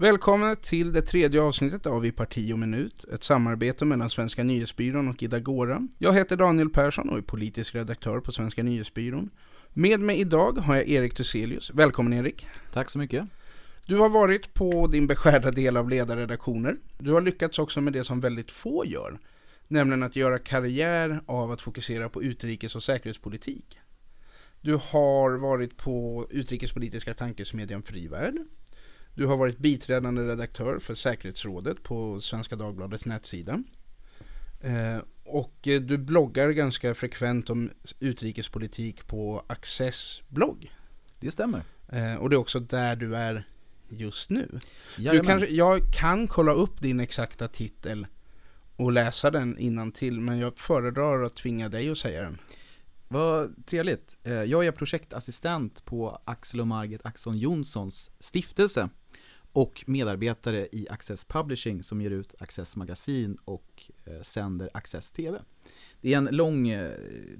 Välkomna till det tredje avsnittet av I parti och minut, ett samarbete mellan Svenska nyhetsbyrån och Idagora. Jag heter Daniel Persson och är politisk redaktör på Svenska nyhetsbyrån. Med mig idag har jag Erik Tuselius. Välkommen Erik. Tack så mycket. Du har varit på din beskärda del av ledarredaktioner. Du har lyckats också med det som väldigt få gör, nämligen att göra karriär av att fokusera på utrikes och säkerhetspolitik. Du har varit på utrikespolitiska tankesmedjan Frivärd. Du har varit biträdande redaktör för säkerhetsrådet på Svenska Dagbladets nätsida. Eh, och eh, du bloggar ganska frekvent om utrikespolitik på Access blogg. Det stämmer. Eh, och det är också där du är just nu. Du kan, jag kan kolla upp din exakta titel och läsa den innan till men jag föredrar att tvinga dig att säga den. Vad trevligt. Jag är projektassistent på Axel och Margit Axon Jonssons stiftelse och medarbetare i Access Publishing som ger ut Access Magasin och eh, sänder Access TV. Det är en lång eh,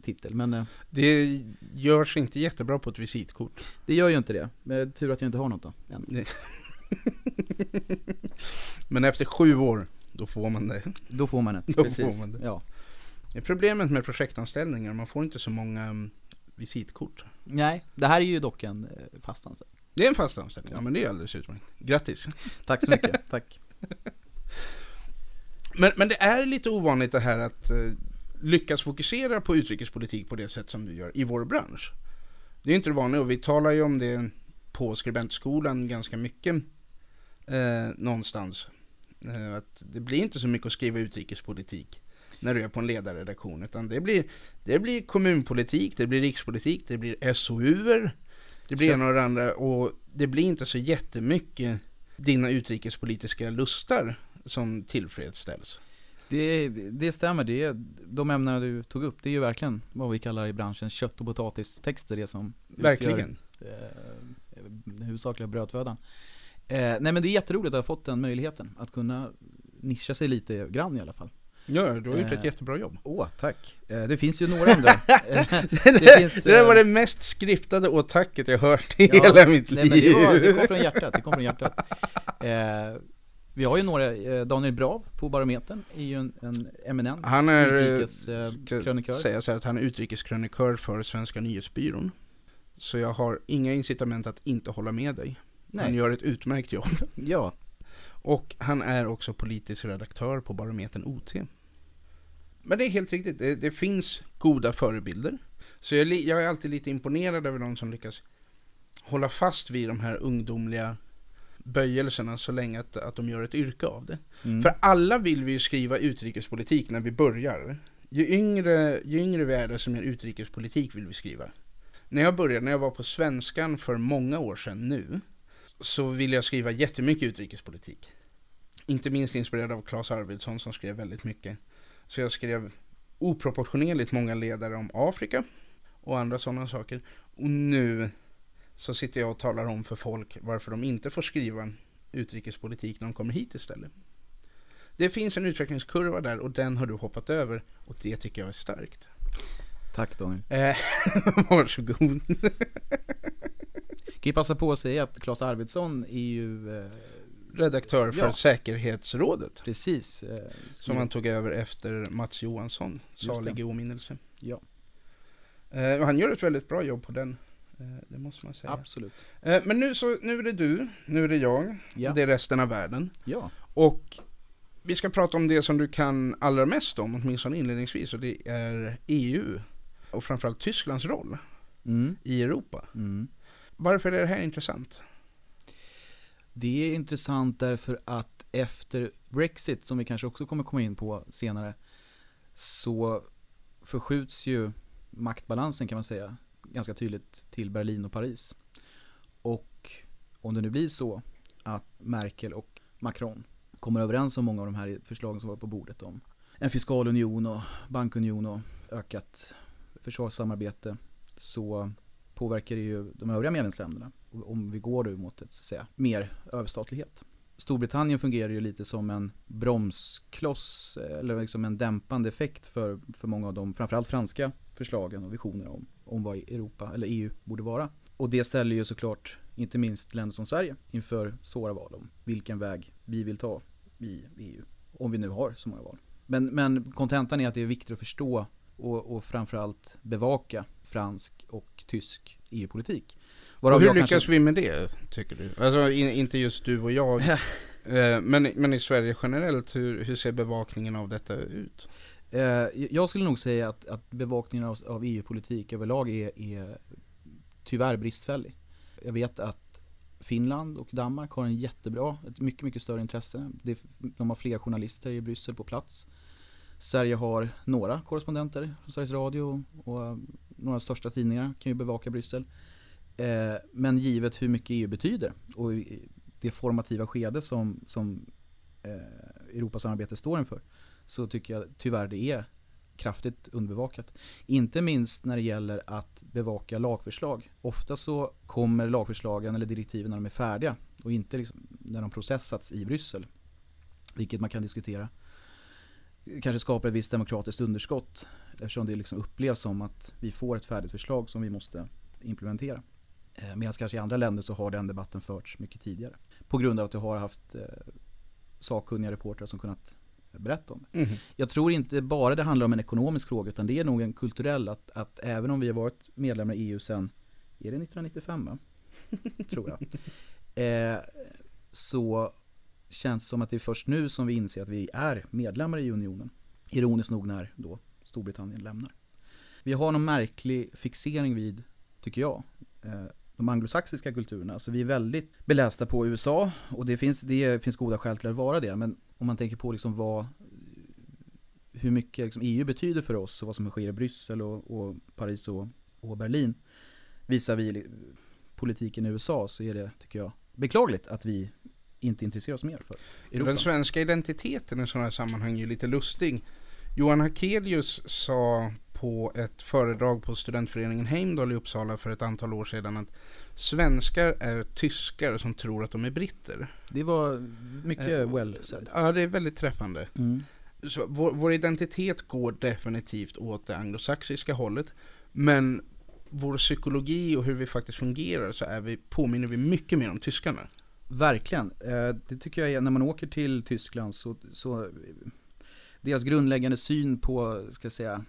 titel, men eh, Det görs inte jättebra på ett visitkort. det gör ju inte det. Men tur att jag inte har något då. Men efter sju år, då får man det. Då får man Då precis. får man det. Ja. Det är problemet med projektanställningar, man får inte så många mm, visitkort. Nej, det här är ju dock en fast anställning. Det är en fast anställning, ja men det är alldeles utmärkt. Grattis! Tack så mycket, tack. Men, men det är lite ovanligt det här att eh, lyckas fokusera på utrikespolitik på det sätt som du gör i vår bransch. Det är inte det vanliga och vi talar ju om det på skribentskolan ganska mycket eh, någonstans. Eh, att det blir inte så mycket att skriva utrikespolitik när du är på en ledarredaktion utan det blir, det blir kommunpolitik, det blir rikspolitik, det blir SOUer, det blir en och det andra och det blir inte så jättemycket dina utrikespolitiska lustar som tillfredsställs. Det, det stämmer, det är, de ämnena du tog upp, det är ju verkligen vad vi kallar i branschen kött och potatistexter det som Verkligen. utgör eh, huvudsakliga brödfödan. Eh, nej men det är jätteroligt att ha fått den möjligheten, att kunna nischa sig lite grann i alla fall. Ja, du har gjort ett Eh, jättebra jobb. Åh, tack. Eh, det finns ju några andra. Eh, det, finns, det där var det mest skriptade åtacket jag hört i Ja, hela mitt nej, liv. det, var, det kom från hjärtat, det kom från hjärtat. Eh, vi har ju några, eh, Daniel Brav på Barometern är ju en, en eminent Han är, eh, utrikes, eh, ska krönikör. säga så här att han är utrikeskrönikör för Svenska nyhetsbyrån. Så jag har inga incitament att inte hålla med dig. Han Nej, gör ett utmärkt jobb. ja, Och han är också politisk redaktör på Barometern OT. Men det är helt riktigt, det, det finns goda förebilder. Så jag, jag är alltid lite imponerad över de som lyckas hålla fast vid de här ungdomliga böjelserna så länge att, att de gör ett yrke av det. mm. För alla vill vi ju skriva utrikespolitik när vi börjar. Ju yngre, ju yngre vi är desto mer utrikespolitik vill vi skriva. När jag började, när jag var på Svenskan för många år sedan nu, så ville jag skriva jättemycket utrikespolitik. Inte minst inspirerad av Claes Arvidsson som skrev väldigt mycket. Så jag skrev oproportionerligt många ledare om Afrika och andra sådana saker. Och nu så sitter jag och talar om för folk varför de inte får skriva utrikespolitik när de kommer hit istället. Det finns en utvecklingskurva där och den har du hoppat över och det tycker jag är starkt. Tack Daniel. Eh, varsågod. Kan ju passa på att säga att Claes Arvidsson är ju eh, Redaktör för Ja. Säkerhetsrådet precis eh, som han tog över efter Mats Johansson, salig i åminnelse. Ja, Eh, han gör ett väldigt bra jobb på den, eh, det måste man säga. absolut. Eh, men nu, så, nu är det du, nu är det jag, Ja, det är resten av världen. ja. Och vi ska prata om det som du kan allra mest om, åtminstone inledningsvis, och det är EU. Och framförallt Tysklands roll Mm, i Europa. mm. Varför är det här intressant? Det är intressant därför att efter Brexit, som vi kanske också kommer komma in på senare, så förskjuts ju maktbalansen kan man säga ganska tydligt till Berlin och Paris. Och om det nu blir så att Merkel och Macron kommer överens om många av de här förslagen som var på bordet om en fiskal union och bankunion och ökat försvarssamarbete så påverkar det ju de övriga medlemsländerna om vi går mot ett, så att säga, mer överstatlighet. Storbritannien fungerar ju lite som en bromskloss eller liksom en dämpande effekt för, för många av de, framförallt franska förslagen och visionerna om, om vad Europa eller EU borde vara. Och det ställer ju såklart inte minst länder som Sverige, inför svåra val om vilken väg vi vill ta i EU. Om vi nu har så många val. Men, men kontentan är att det är viktigt att förstå och, och framförallt bevaka fransk och tysk EU-politik. Och hur lyckas kanske... vi med det, tycker du? Alltså in, inte just du och jag, eh, men, men i Sverige generellt, hur, hur ser bevakningen av detta ut? Eh, jag skulle nog säga att, att bevakningen av, av EU-politik överlag är, är tyvärr bristfällig. Jag vet att Finland och Danmark har en jättebra, ett mycket, mycket större intresse. de har fler journalister i Bryssel på plats. Sverige har några korrespondenter från Sveriges Radio och eh, några av de största tidningar kan ju bevaka Bryssel. Eh, men givet hur mycket EU betyder och det formativa skede som, som eh, Europasamarbetet står inför så tycker jag tyvärr det är kraftigt underbevakat. Inte minst när det gäller att bevaka lagförslag. Ofta så kommer lagförslagen eller direktiven när de är färdiga och inte liksom när de processats i Bryssel. Vilket man kan diskutera. Kanske skapar ett visst demokratiskt underskott eftersom det liksom upplevs som att vi får ett färdigt förslag som vi måste implementera. Eh, Medan kanske i andra länder så har den debatten förts mycket tidigare. På grund av att du har haft eh, sakkunniga reportrar som kunnat berätta om det. Mm. Jag tror inte bara det handlar om en ekonomisk fråga utan det är nog en kulturell att, att även om vi har varit medlemmar i EU sedan, är det 1995 va? tror jag. Eh, så känns som att det är först nu som vi inser att vi är medlemmar i unionen. Ironiskt nog när då Storbritannien lämnar. Vi har någon märklig fixering vid, tycker jag, eh, de anglosaxiska kulturerna. Alltså vi är väldigt belästa på USA och det finns, det finns goda skäl till att vara det. Men om man tänker på liksom vad, hur mycket liksom EU betyder för oss och vad som sker i Bryssel och, och Paris och, och Berlin visar vi politiken i USA så är det, tycker jag, beklagligt att vi inte intresserar oss mer för Europa. Den svenska identiteten i sådana här sammanhang är ju lite lustig. Johan Hakelius sa på ett föredrag på studentföreningen Heimdal i Uppsala för ett antal år sedan att svenskar är tyskar som tror att de är britter. Det var mycket eh, well said. Ja, det är väldigt träffande. Mm. Så vår, vår, identitet går definitivt åt det anglosaxiska hållet. Men vår psykologi och hur vi faktiskt fungerar så är vi, påminner vi mycket mer om tyskarna. Verkligen. Eh, det tycker jag är, när man åker till Tyskland så, så deras grundläggande syn på, ska jag säga,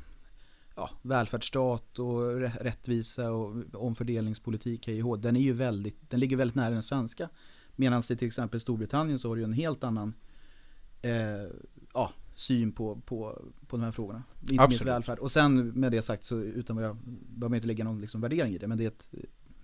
ja, välfärdsstat och rättvisa och omfördelningspolitik, hej den är ju väldigt, den ligger väldigt nära den svenska. Medan i till exempel Storbritannien så har du en helt annan eh, ja, syn på, på, på de här frågorna. Inte Absolut. minst välfärd. Och sen med det sagt så utan vad jag behöver inte lägga någon liksom värdering i det, men det är, ett,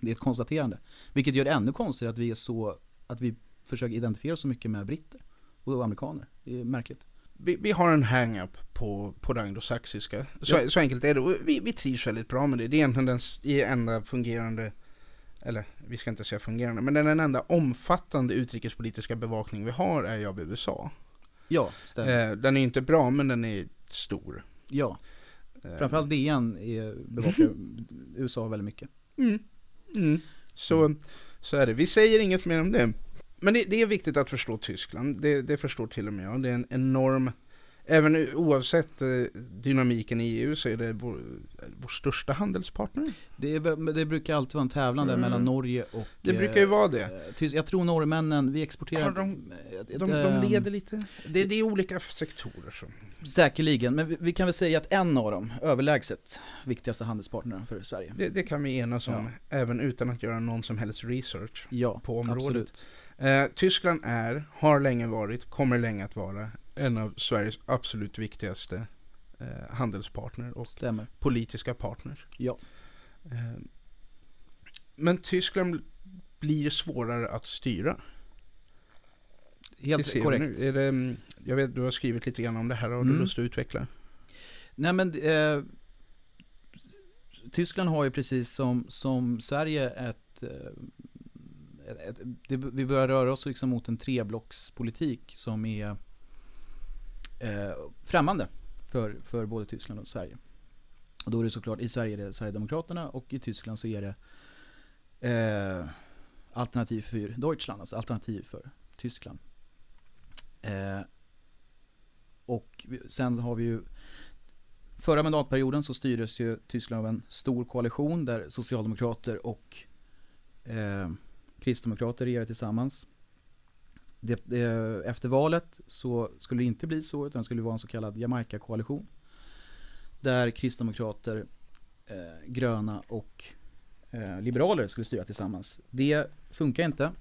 det är ett konstaterande. Vilket gör det ännu konstigare att vi är så, att vi försöker identifiera oss så mycket med britter och amerikaner. Det är märkligt vi, vi har en hang-up på, på det anglosaxiska. Så, ja. så enkelt är det. Vi, vi trivs väldigt bra med det. Det är egentligen den enda fungerande, eller vi ska inte säga fungerande, men den enda omfattande utrikespolitiska bevakning vi har är ju av USA. Ja, stämmer. Eh, den är inte bra, men den är stor. Ja. Eh. Framförallt DN är, bevakar USA väldigt mycket. Mm. Mm. Så, så är det. Vi säger inget mer om det. Men det, det, är viktigt att förstå Tyskland, det, det, förstår till och med jag. Det är en enorm, även oavsett eh, dynamiken i EU så är det vår, vår största handelspartner. Det, det brukar alltid vara en tävlan där mm. mellan Norge och Det brukar ju vara det. Eh, jag tror norrmännen, vi exporterar... Ja, de, de, de, leder lite. Det, det är olika sektorer. Så. Säkerligen, men vi, vi, kan väl säga att en av dem, överlägset viktigaste handelspartnerna för Sverige. Det, det kan vi enas om, ja. även utan att göra någon som helst research ja, på området. Absolut. Eh, Tyskland är, har länge varit, kommer länge att vara en av Sveriges absolut viktigaste eh, handelspartner och Stämmer. politiska partner. Ja. Eh, men Tyskland blir svårare att styra. Helt korrekt. Är det, mm, jag vet, du har skrivit lite grann om det här, har du mm. lust att utveckla? Nej men eh, Tyskland har ju precis som, som Sverige ett eh, ett, det, vi börjar röra oss liksom mot en treblockspolitik som är eh, främmande för, för både Tyskland och Sverige. Och då är det såklart, i Sverige är det Sverigedemokraterna och i Tyskland så är det eh, Alternativ för Deutschland, alltså Alternativ för Tyskland. Eh, och sen har vi ju Förra mandatperioden så styrdes ju Tyskland av en stor koalition där socialdemokrater och eh, kristdemokrater regerade tillsammans. Det, det, efter valet så skulle det inte bli så, utan det skulle vara en så kallad Jamaica-koalition. Där kristdemokrater, eh, gröna och eh, liberaler skulle styra tillsammans. Det funkar inte.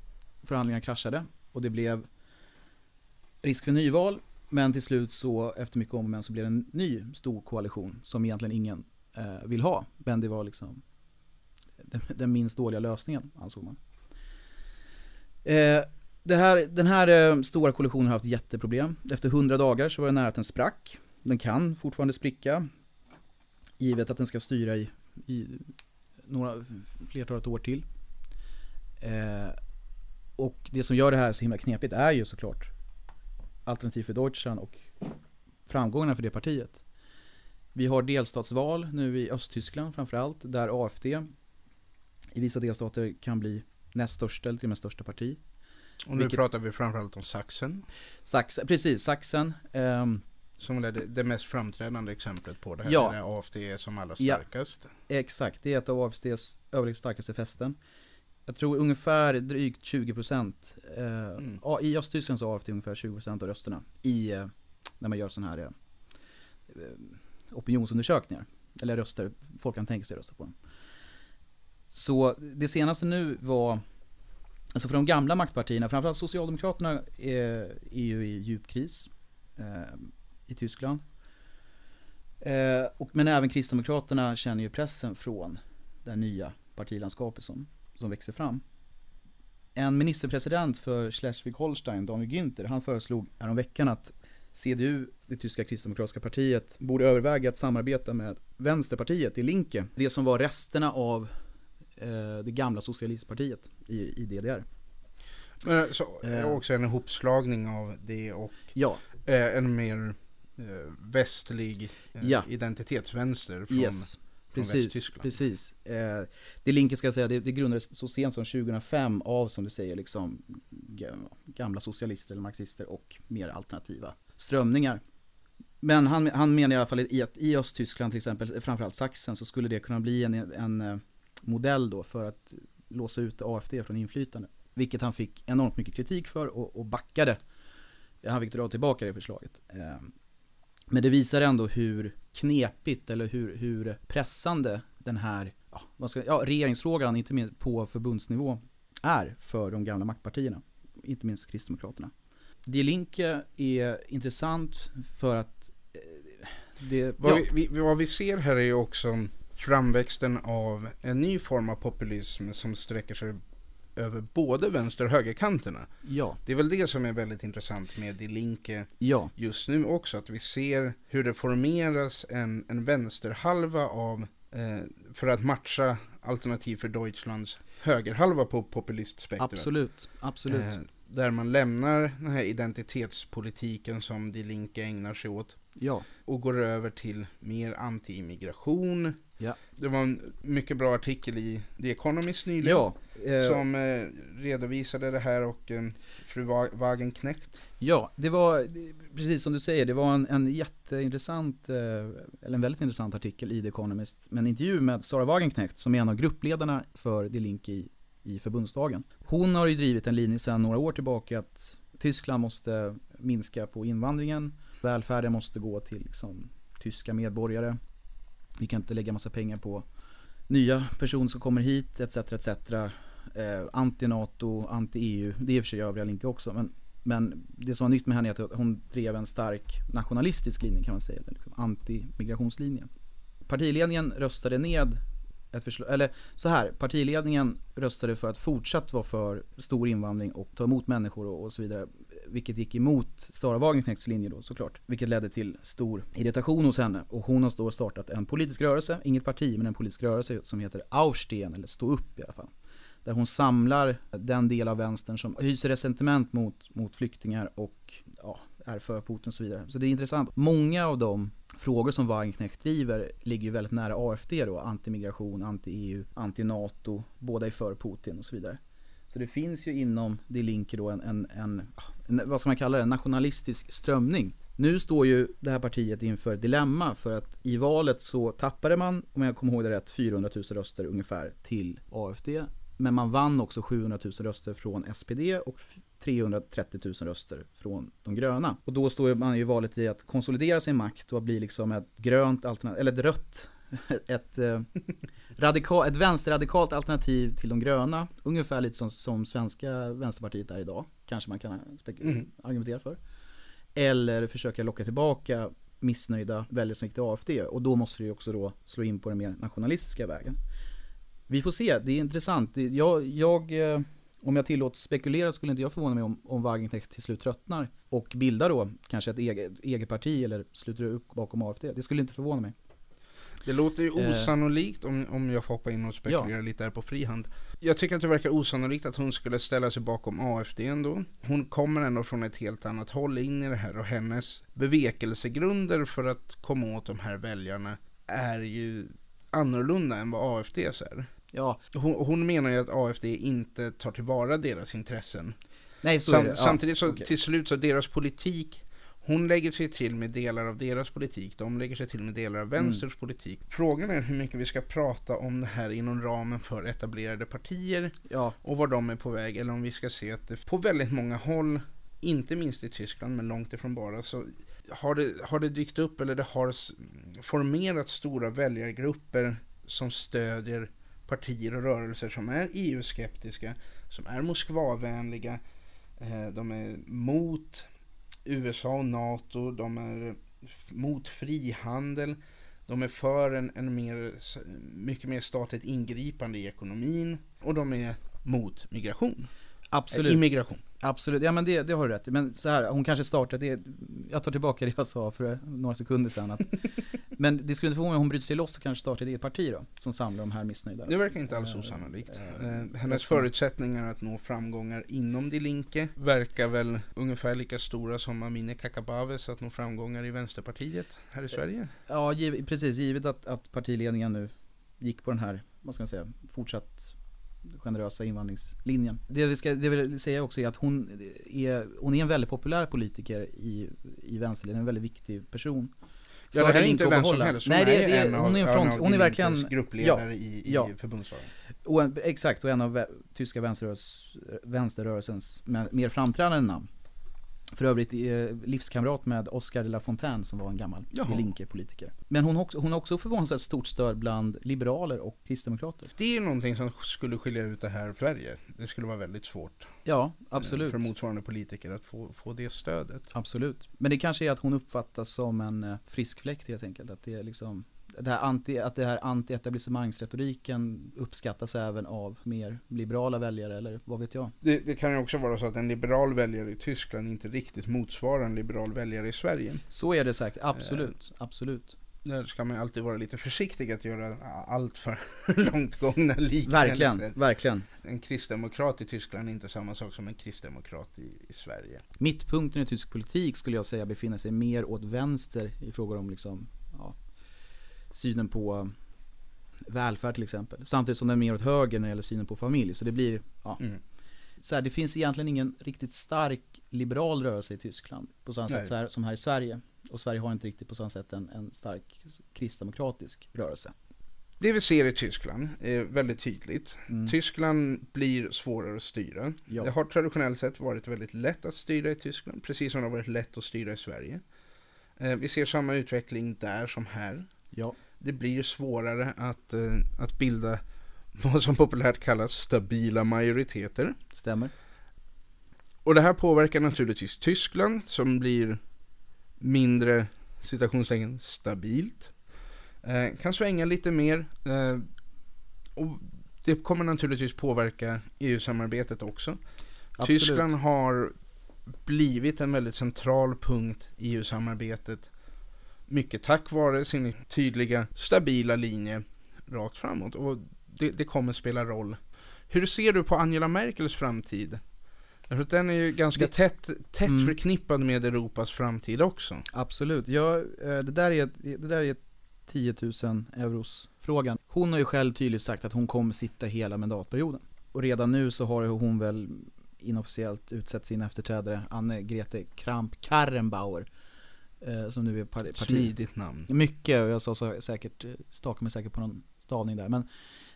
Förhandlingarna kraschade och det blev risk för nyval. Men till slut så, efter mycket om och men, så blev det en ny stor koalition som egentligen ingen eh, vill ha. Men det var liksom den, den minst dåliga lösningen, ansåg man. Eh, här, den här eh, stora kollisionen har haft jätteproblem. Efter hundra dagar så var det nära att den sprack. Den kan fortfarande spricka. Givet att den ska styra i, i några, flertalet år till. Eh, och det som gör det här så himla knepigt är ju såklart Alternativ för Deutschland och framgångarna för det partiet. Vi har delstatsval nu i Östtyskland framförallt, där AFD i vissa delstater kan bli näst största eller till och med största parti. Och nu Vilket... pratar vi framförallt om Sachsen. Sachsen precis, Sachsen. Um... som är det, det, mest framträdande exemplet på det här, ja. där AFD är som allra starkast. Ja, exakt, det är ett av AFDs överlägset starkaste fästen. Jag tror ungefär drygt 20% eh, mm. I Östtyskland så har AFD ungefär 20% av rösterna i, eh, när man gör sådana här eh, opinionsundersökningar. Eller röster, folk kan tänka sig rösta på dem. Så det senaste nu var, alltså för de gamla maktpartierna, framförallt Socialdemokraterna är, är ju i djup kris eh, i Tyskland. Eh, och, men även Kristdemokraterna känner ju pressen från det nya partilandskapet som, som växer fram. En ministerpresident för Schleswig-Holstein, Daniel Günther, han föreslog häromveckan att CDU, det tyska kristdemokratiska partiet, borde överväga att samarbeta med Vänsterpartiet i Linke. Det som var resterna av det gamla socialistpartiet i, i DDR. Men, så, eh, också en ihopslagning av det och ja. eh, en mer eh, västlig eh, ja. identitetsvänster från, yes. från precis, Västtyskland. Precis. Eh, det Linke ska jag säga, det, det grundades så sent som 2005 av, som du säger, liksom gamla socialister eller marxister och mer alternativa strömningar. Men han, han menar i alla fall i att i Östtyskland till exempel, framförallt Sachsen, så skulle det kunna bli en, en eh, modell då för att låsa ut AFD från inflytande. Vilket han fick enormt mycket kritik för och, och backade. Han fick dra tillbaka det förslaget. Ehm, men det visar ändå hur knepigt eller hur, hur pressande den här ja, ska, ja, regeringsfrågan, inte minst på förbundsnivå, är för de gamla maktpartierna. Inte minst Kristdemokraterna. Die Linke är intressant för att eh, det, vad, ja. vi, vad vi ser här är ju också framväxten av en ny form av populism som sträcker sig över både vänster och högerkanterna. Ja. Det är väl det som är väldigt intressant med Die Linke ja. just nu också, att vi ser hur det formeras en, en vänsterhalva av, eh, för att matcha Alternativ för Deutschlands högerhalva på populistspektrat. Absolut, absolut. Eh, där man lämnar den här identitetspolitiken som Die Linke ägnar sig åt. Ja. Och går över till mer anti-immigration, Ja. Det var en mycket bra artikel i The Economist nyligen. Ja, eh, som eh, redovisade det här och eh, fru Wagenknecht. Ja, det var precis som du säger, det var en, en jätteintressant, eh, eller en väldigt intressant artikel i The Economist. Med en intervju med Sara Wagenknecht som är en av gruppledarna för The Link i, i förbundsdagen. Hon har ju drivit en linje sedan några år tillbaka att Tyskland måste minska på invandringen. Välfärden måste gå till liksom, tyska medborgare. Vi kan inte lägga massa pengar på nya personer som kommer hit etc. etc. Eh, anti-NATO, anti-EU. Det är i och för sig övriga Linke också. Men, men det som var nytt med henne är att hon drev en stark nationalistisk linje kan man säga. Liksom anti-migrationslinje. Partiledningen röstade ned ett förslag, eller så här, partiledningen röstade för att fortsatt vara för stor invandring och ta emot människor och, och så vidare. Vilket gick emot Sara Wagenknechts linje då såklart. Vilket ledde till stor irritation hos henne. Och hon har då startat en politisk rörelse, inget parti men en politisk rörelse som heter Aufstehen, eller Stå upp i alla fall. Där hon samlar den del av vänstern som hyser resentiment mot, mot flyktingar och ja, är för Putin och så vidare. Så det är intressant. Många av de frågor som Wagenknecht driver ligger ju väldigt nära AFD då. Anti-migration, anti-EU, anti-NATO. Båda är för Putin och så vidare. Så det finns ju inom Die Linke då en, en, en, en, vad ska man kalla det, en nationalistisk strömning. Nu står ju det här partiet inför ett dilemma för att i valet så tappade man, om jag kommer ihåg det rätt, 400 000 röster ungefär till AFD. Men man vann också 700 000 röster från SPD och 330 000 röster från de gröna. Och då står man ju i valet i att konsolidera sin makt och bli liksom ett grönt alternativ, eller ett rött, ett, eh, radikal, ett vänsterradikalt alternativ till de gröna. Ungefär lite som, som svenska Vänsterpartiet är idag, kanske man kan mm. argumentera för. Eller försöka locka tillbaka missnöjda väljare som gick till AFD och då måste det ju också då slå in på den mer nationalistiska vägen. Vi får se, det är intressant. Jag, jag eh, om jag tillåts spekulera skulle inte jag förvåna mig om, om Wagenknecht till slut tröttnar och bildar då kanske ett eget, eget parti eller sluter upp bakom AFD. Det skulle inte förvåna mig. Det låter ju eh. osannolikt om, om jag får hoppa in och spekulera ja. lite här på frihand. Jag tycker att det verkar osannolikt att hon skulle ställa sig bakom AFD ändå. Hon kommer ändå från ett helt annat håll in i det här och hennes bevekelsegrunder för att komma åt de här väljarna är ju annorlunda än vad AFDs är. Ja. Hon, hon menar ju att AFD inte tar tillvara deras intressen. Nej, så Sam, är det. Ja. Samtidigt så okay. till slut så deras politik hon lägger sig till med delar av deras politik, de lägger sig till med delar av vänsters mm. politik. Frågan är hur mycket vi ska prata om det här inom ramen för etablerade partier ja. och var de är på väg, eller om vi ska se att det på väldigt många håll, inte minst i Tyskland, men långt ifrån bara, så har det, har det dykt upp eller det har formerat stora väljargrupper som stödjer partier och rörelser som är EU-skeptiska, som är Moskvavänliga, eh, de är mot USA och NATO, de är mot frihandel, de är för en, en mer, mycket mer statligt ingripande i ekonomin och de är mot migration. Absolut. Immigration. Absolut, ja men det, det har du rätt Men så här, hon kanske startade, det, jag tar tillbaka det jag sa för några sekunder sedan att, Men det skulle inte förvåna mig om hon bryter sig loss och kanske startar ett eget parti då, som samlar de här missnöjda. Det verkar inte alls osannolikt. Äh, Hennes förutsättningar att nå framgångar inom Die Linke verkar väl ungefär lika stora som Amineh Kakabavehs att nå framgångar i Vänsterpartiet här i Sverige. Ja, giv, precis, givet att, att partiledningen nu gick på den här, vad ska man säga, fortsatt generösa invandringslinjen. Det vi ska det vill säga också är att hon är, hon är en väldigt populär politiker i, i vänsterlinjen, en väldigt viktig person. Ja, det här är inte vem som helst. Nej, det, är, en hon är en front, hon är verkligen gruppledare ja, i, i ja. Och, exakt, och en av tyska vänsterrörelsens mer framträdande namn. För övrigt eh, livskamrat med Oscar de la Fontaine som var en gammal Linke-politiker. Men hon, också, hon har också förvånansvärt stort stöd bland liberaler och kristdemokrater. Det är någonting som skulle skilja ut det här i Sverige. Det skulle vara väldigt svårt. Ja, absolut. För motsvarande politiker att få, få det stödet. Absolut. Men det kanske är att hon uppfattas som en eh, frisk fläkt helt enkelt. Att det är liksom det här anti, att det här anti-etablissemangsretoriken uppskattas även av mer liberala väljare eller vad vet jag? Det, det, kan ju också vara så att en liberal väljare i Tyskland inte riktigt motsvarar en liberal väljare i Sverige. Så är det säkert, absolut, eh, absolut. Där ska man alltid vara lite försiktig att göra allt för långtgångna liknelser. Verkligen, verkligen. En kristdemokrat i Tyskland är inte samma sak som en kristdemokrat i, i Sverige. Mittpunkten i tysk politik skulle jag säga befinner sig mer åt vänster i frågor om liksom, synen på välfärd till exempel. Samtidigt som den är mer åt höger när det gäller synen på familj. Så det blir, ja. Mm. Så här, det finns egentligen ingen riktigt stark liberal rörelse i Tyskland. På samma sätt här, som här i Sverige. Och Sverige har inte riktigt på samma sätt en, en stark kristdemokratisk rörelse. Det vi ser i Tyskland är väldigt tydligt. Mm. Tyskland blir svårare att styra. Ja. Det har traditionellt sett varit väldigt lätt att styra i Tyskland, precis som det har varit lätt att styra i Sverige. Eh, vi ser samma utveckling där som här. Ja det blir svårare att, eh, att bilda vad som populärt kallas stabila majoriteter. Stämmer. Och det här påverkar naturligtvis Tyskland som blir mindre citationstecken stabilt. Eh, kan svänga lite mer. Eh, och det kommer naturligtvis påverka EU-samarbetet också. Absolut. Tyskland har blivit en väldigt central punkt i EU-samarbetet mycket tack vare sin tydliga, stabila linje rakt framåt. Och det, det kommer spela roll. Hur ser du på Angela Merkels framtid? Därför att den är ju ganska det, tätt, tätt mm. förknippad med Europas framtid också. Absolut. Ja, eh, det, där är, det där är 10 000 euros frågan. Hon har ju själv tydligt sagt att hon kommer sitta hela mandatperioden. Och redan nu så har hon väl inofficiellt utsett sin efterträdare Anne-Grete Kramp-Karrenbauer Eh, som nu är parti... Smidigt namn. Mycket, och jag sa så säkert, stakar mig säkert på någon stavning där. Men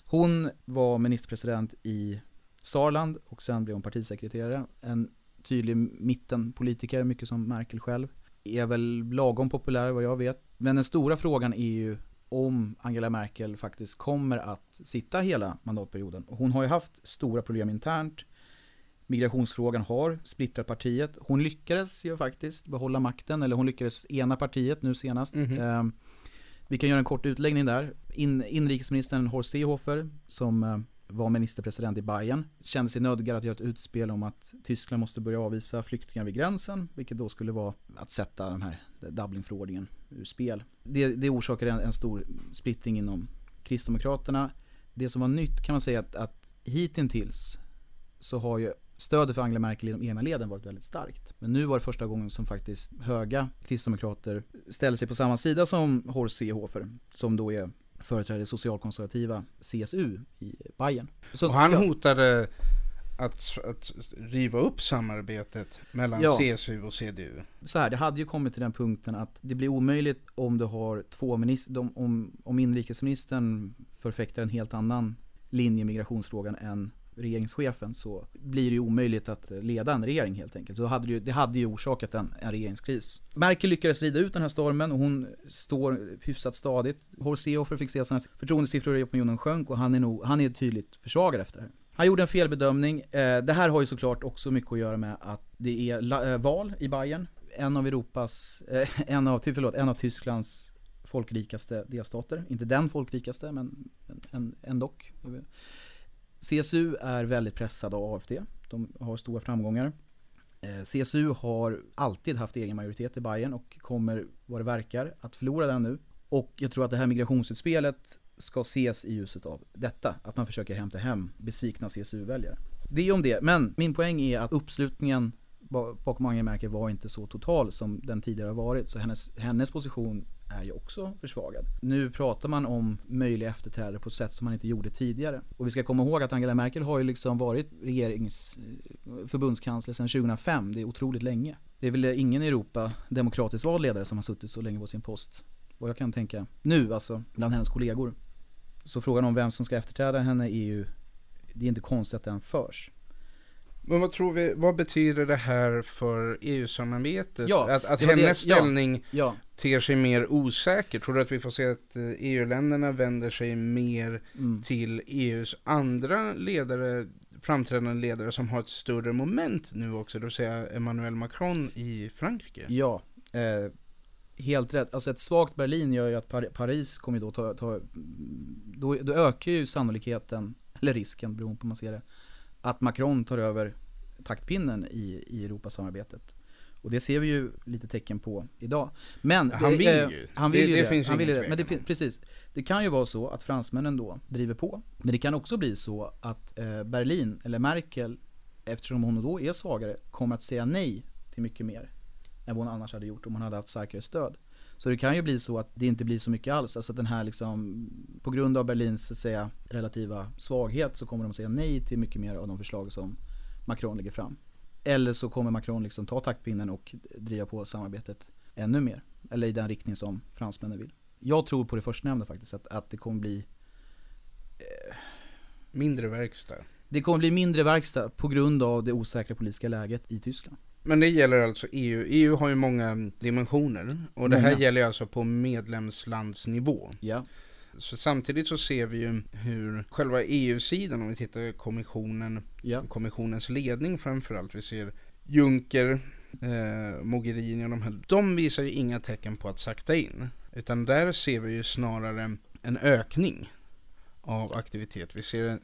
hon var ministerpresident i Saarland och sen blev hon partisekreterare. En tydlig mittenpolitiker, mycket som Merkel själv. Är väl lagom populär vad jag vet. Men den stora frågan är ju om Angela Merkel faktiskt kommer att sitta hela mandatperioden. Hon har ju haft stora problem internt. Migrationsfrågan har splittrat partiet. Hon lyckades ju faktiskt behålla makten, eller hon lyckades ena partiet nu senast. Mm -hmm. vi kan göra en kort utläggning där. In, inrikesministern Horst Seehofer, som eh, var ministerpresident i Bayern, kände sig nödgad att göra ett utspel om att Tyskland måste börja avvisa flyktingar vid gränsen, vilket då skulle vara att sätta den här Dublinförordningen ur spel. Det, det orsakade en, en, stor splittring inom Kristdemokraterna. Det som var nytt kan man säga att, att hittills så har ju stödet för Angela Merkel i de egna leden varit väldigt starkt. Men nu var det första gången som faktiskt höga kristdemokrater ställde sig på samma sida som Horst Seehofer, som då är företrädare socialkonservativa CSU i Bayern. Så, och han ja. hotade att, att riva upp samarbetet mellan ja. CSU och CDU. Så här, det hade ju kommit till den punkten att det blir omöjligt om du har två ministrar, om, om inrikesministern förfäktar en helt annan linje i migrationsfrågan än regeringschefen så blir det ju omöjligt att leda en regering helt enkelt. Så hade det, ju, det hade ju orsakat en, en regeringskris. Merkel lyckades rida ut den här stormen och hon står hyfsat stadigt. Horst Seehofer fick se sina förtroendesiffror i opinionen sjönk och han är, nog, han är tydligt försvagad efter det här. Han gjorde en felbedömning. Eh, det här har ju såklart också mycket att göra med att det är eh, val i Bayern. En av Europas, eh, en av, förlåt, en av Tysklands folkrikaste delstater. Inte den folkrikaste, men ändå. CSU är väldigt pressad av AFD. De har stora framgångar. Eh, CSU har alltid haft egen majoritet i Bayern och kommer, vad det verkar, att förlora den nu. Och jag tror att det här migrationsutspelet ska ses i ljuset av detta. Att man försöker hämta hem besvikna CSU-väljare. Det är om det, men min poäng är att uppslutningen bakom Angela Merkel var inte så total som den tidigare har varit. Så hennes, hennes position är ju också försvagad. Nu pratar man om möjliga efterträdare på ett sätt som man inte gjorde tidigare. Och vi ska komma ihåg att Angela Merkel har ju liksom varit regerings eh, förbundskansler sedan 2005. Det är otroligt länge. Det är väl ingen i Europa demokratiskt vald ledare som har suttit så länge på sin post. Och jag kan tänka nu alltså, bland hennes kollegor. Så frågan om vem som ska efterträda henne är ju, det är inte konstigt att den förs. Men vad tror vi, vad betyder det här för EU-samarbetet? Ja, att att hennes det, ställning ja, ja. Ter sig mer osäker? Tror du att vi får se att EU-länderna eh, e vänder sig mer mm. till EUs andra ledare, framträdande ledare som har ett större moment nu också, det vill säga Emmanuel Macron i Frankrike? Ja, eh, helt rätt. Alltså ett svagt Berlin gör ju att Par Paris kommer då ta, ta då, då ökar ju sannolikheten, eller risken beroende på hur man ser det, att Macron tar över taktpinnen i, i Europasamarbetet. Och det ser vi ju lite tecken på idag. Men han vill eh, ju. Han vill det, ju det. det. Finns han vill det. Men det, precis. Det kan ju vara så att fransmännen då driver på. Men det kan också bli så att eh, Berlin, eller Merkel, eftersom hon då är svagare, kommer att säga nej till mycket mer än vad hon annars hade gjort om hon hade haft starkare stöd. Så det kan ju bli så att det inte blir så mycket alls. Alltså den här liksom, på grund av Berlins så att säga, relativa svaghet så kommer de säga nej till mycket mer av de förslag som Macron lägger fram. Eller så kommer Macron liksom ta taktpinnen och driva på samarbetet ännu mer. Eller i den riktning som fransmännen vill. Jag tror på det förstnämnda faktiskt, att, att det kommer bli eh, Mindre verkstad. Det kommer bli mindre verkstad på grund av det osäkra politiska läget i Tyskland. Men det gäller alltså EU. EU har ju många dimensioner. Och det här gäller alltså på medlemslandsnivå. Ja. Så samtidigt så ser vi ju hur själva EU-sidan, om vi tittar kommissionen, ja. kommissionens ledning framförallt. Vi ser Juncker, eh, Mogherini och de här. De visar ju inga tecken på att sakta in. Utan där ser vi ju snarare en ökning av aktivitet. Vi ser en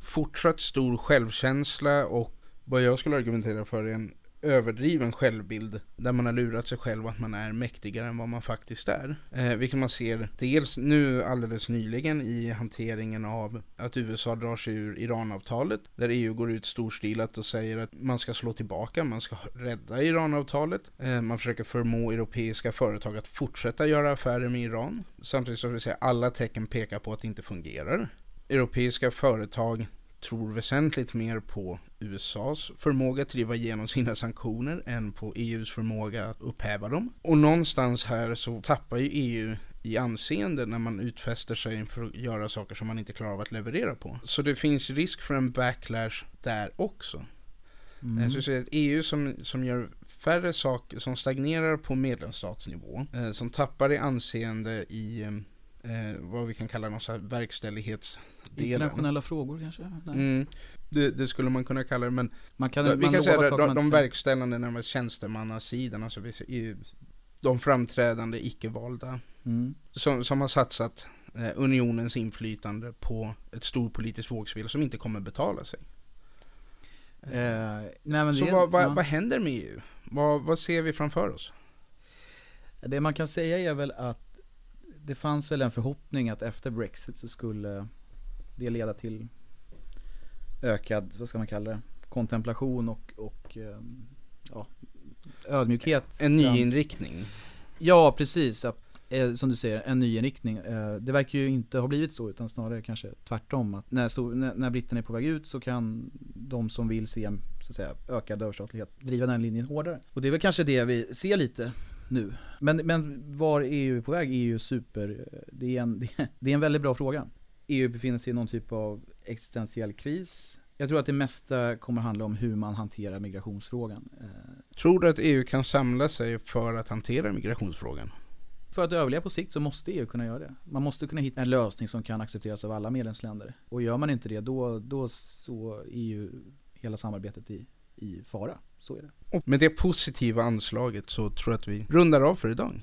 fortsatt stor självkänsla och vad jag skulle argumentera för är en överdriven självbild där man har lurat sig själv att man är mäktigare än vad man faktiskt är. Eh, vilket man ser dels nu alldeles nyligen i hanteringen av att USA drar sig ur Iranavtalet där EU går ut storstilat och säger att man ska slå tillbaka, man ska rädda Iranavtalet. Eh, man försöker förmå europeiska företag att fortsätta göra affärer med Iran. Samtidigt som vi ser alla tecken pekar på att det inte fungerar. Europeiska företag tror väsentligt mer på USAs förmåga att driva igenom sina sanktioner än på EUs förmåga att upphäva dem. Och någonstans här så tappar ju EU i anseende när man utfäster sig för att göra saker som man inte klarar av att leverera på. Så det finns risk för en backlash där också. Mm. Säga att EU som, som gör färre saker, som stagnerar på medlemsstatsnivå, eh, som tappar i anseende i eh, vad vi kan kalla någon sån här verkställighetsdelen. Internationella frågor kanske? Mm, det, det skulle man kunna kalla det, men Man kan, vi man kan lovar säga att de, de kan. verkställande närmast tjänstemannasidan, alltså vi- i- de framträdande icke-valda, Mm. som, som har satsat eh, unionens inflytande på ett storpolitiskt vågspel som inte kommer betala sig. Eh, nej, Så det, vad, vad, ja. vad händer med EU? Vad, vad ser vi framför oss? Det man kan säga är väl att det fanns väl en förhoppning att efter Brexit så skulle det leda till ökad, vad ska man kalla det, kontemplation och, och eh, ja, ödmjukhet. En bland- ny inriktning. Ja, precis. Att, eh, som du säger, en ny inriktning. Eh, det verkar ju inte ha blivit så, utan snarare kanske tvärtom. Att när, när, när britterna är på väg ut så kan de som vill se en så att säga, ökad överstatlighet driva den linjen hårdare. Och det är väl kanske det vi ser lite nu. Men, men var EU är på väg är ju super, det är, en, det är- det är en väldigt bra fråga. EU befinner sig i någon typ av existentiell kris. Jag tror att det mesta kommer handla om hur man hanterar migrationsfrågan. Eh, Tror du att EU kan samla sig för att hantera migrationsfrågan? För att överleva på sikt så måste EU kunna göra det. Man måste kunna hitta en lösning som kan accepteras av alla medlemsländer. Och gör man inte det, då, då så är ju hela samarbetet i, i fara. Så är det. Och med det positiva anslaget så tror jag att vi rundar av för idag.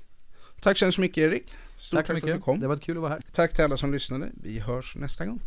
Tack så hemskt mycket Erik. Stort Tack så för att du mycket. kom. Det var kul att vara här. Tack till alla som lyssnade. Vi hörs nästa gång.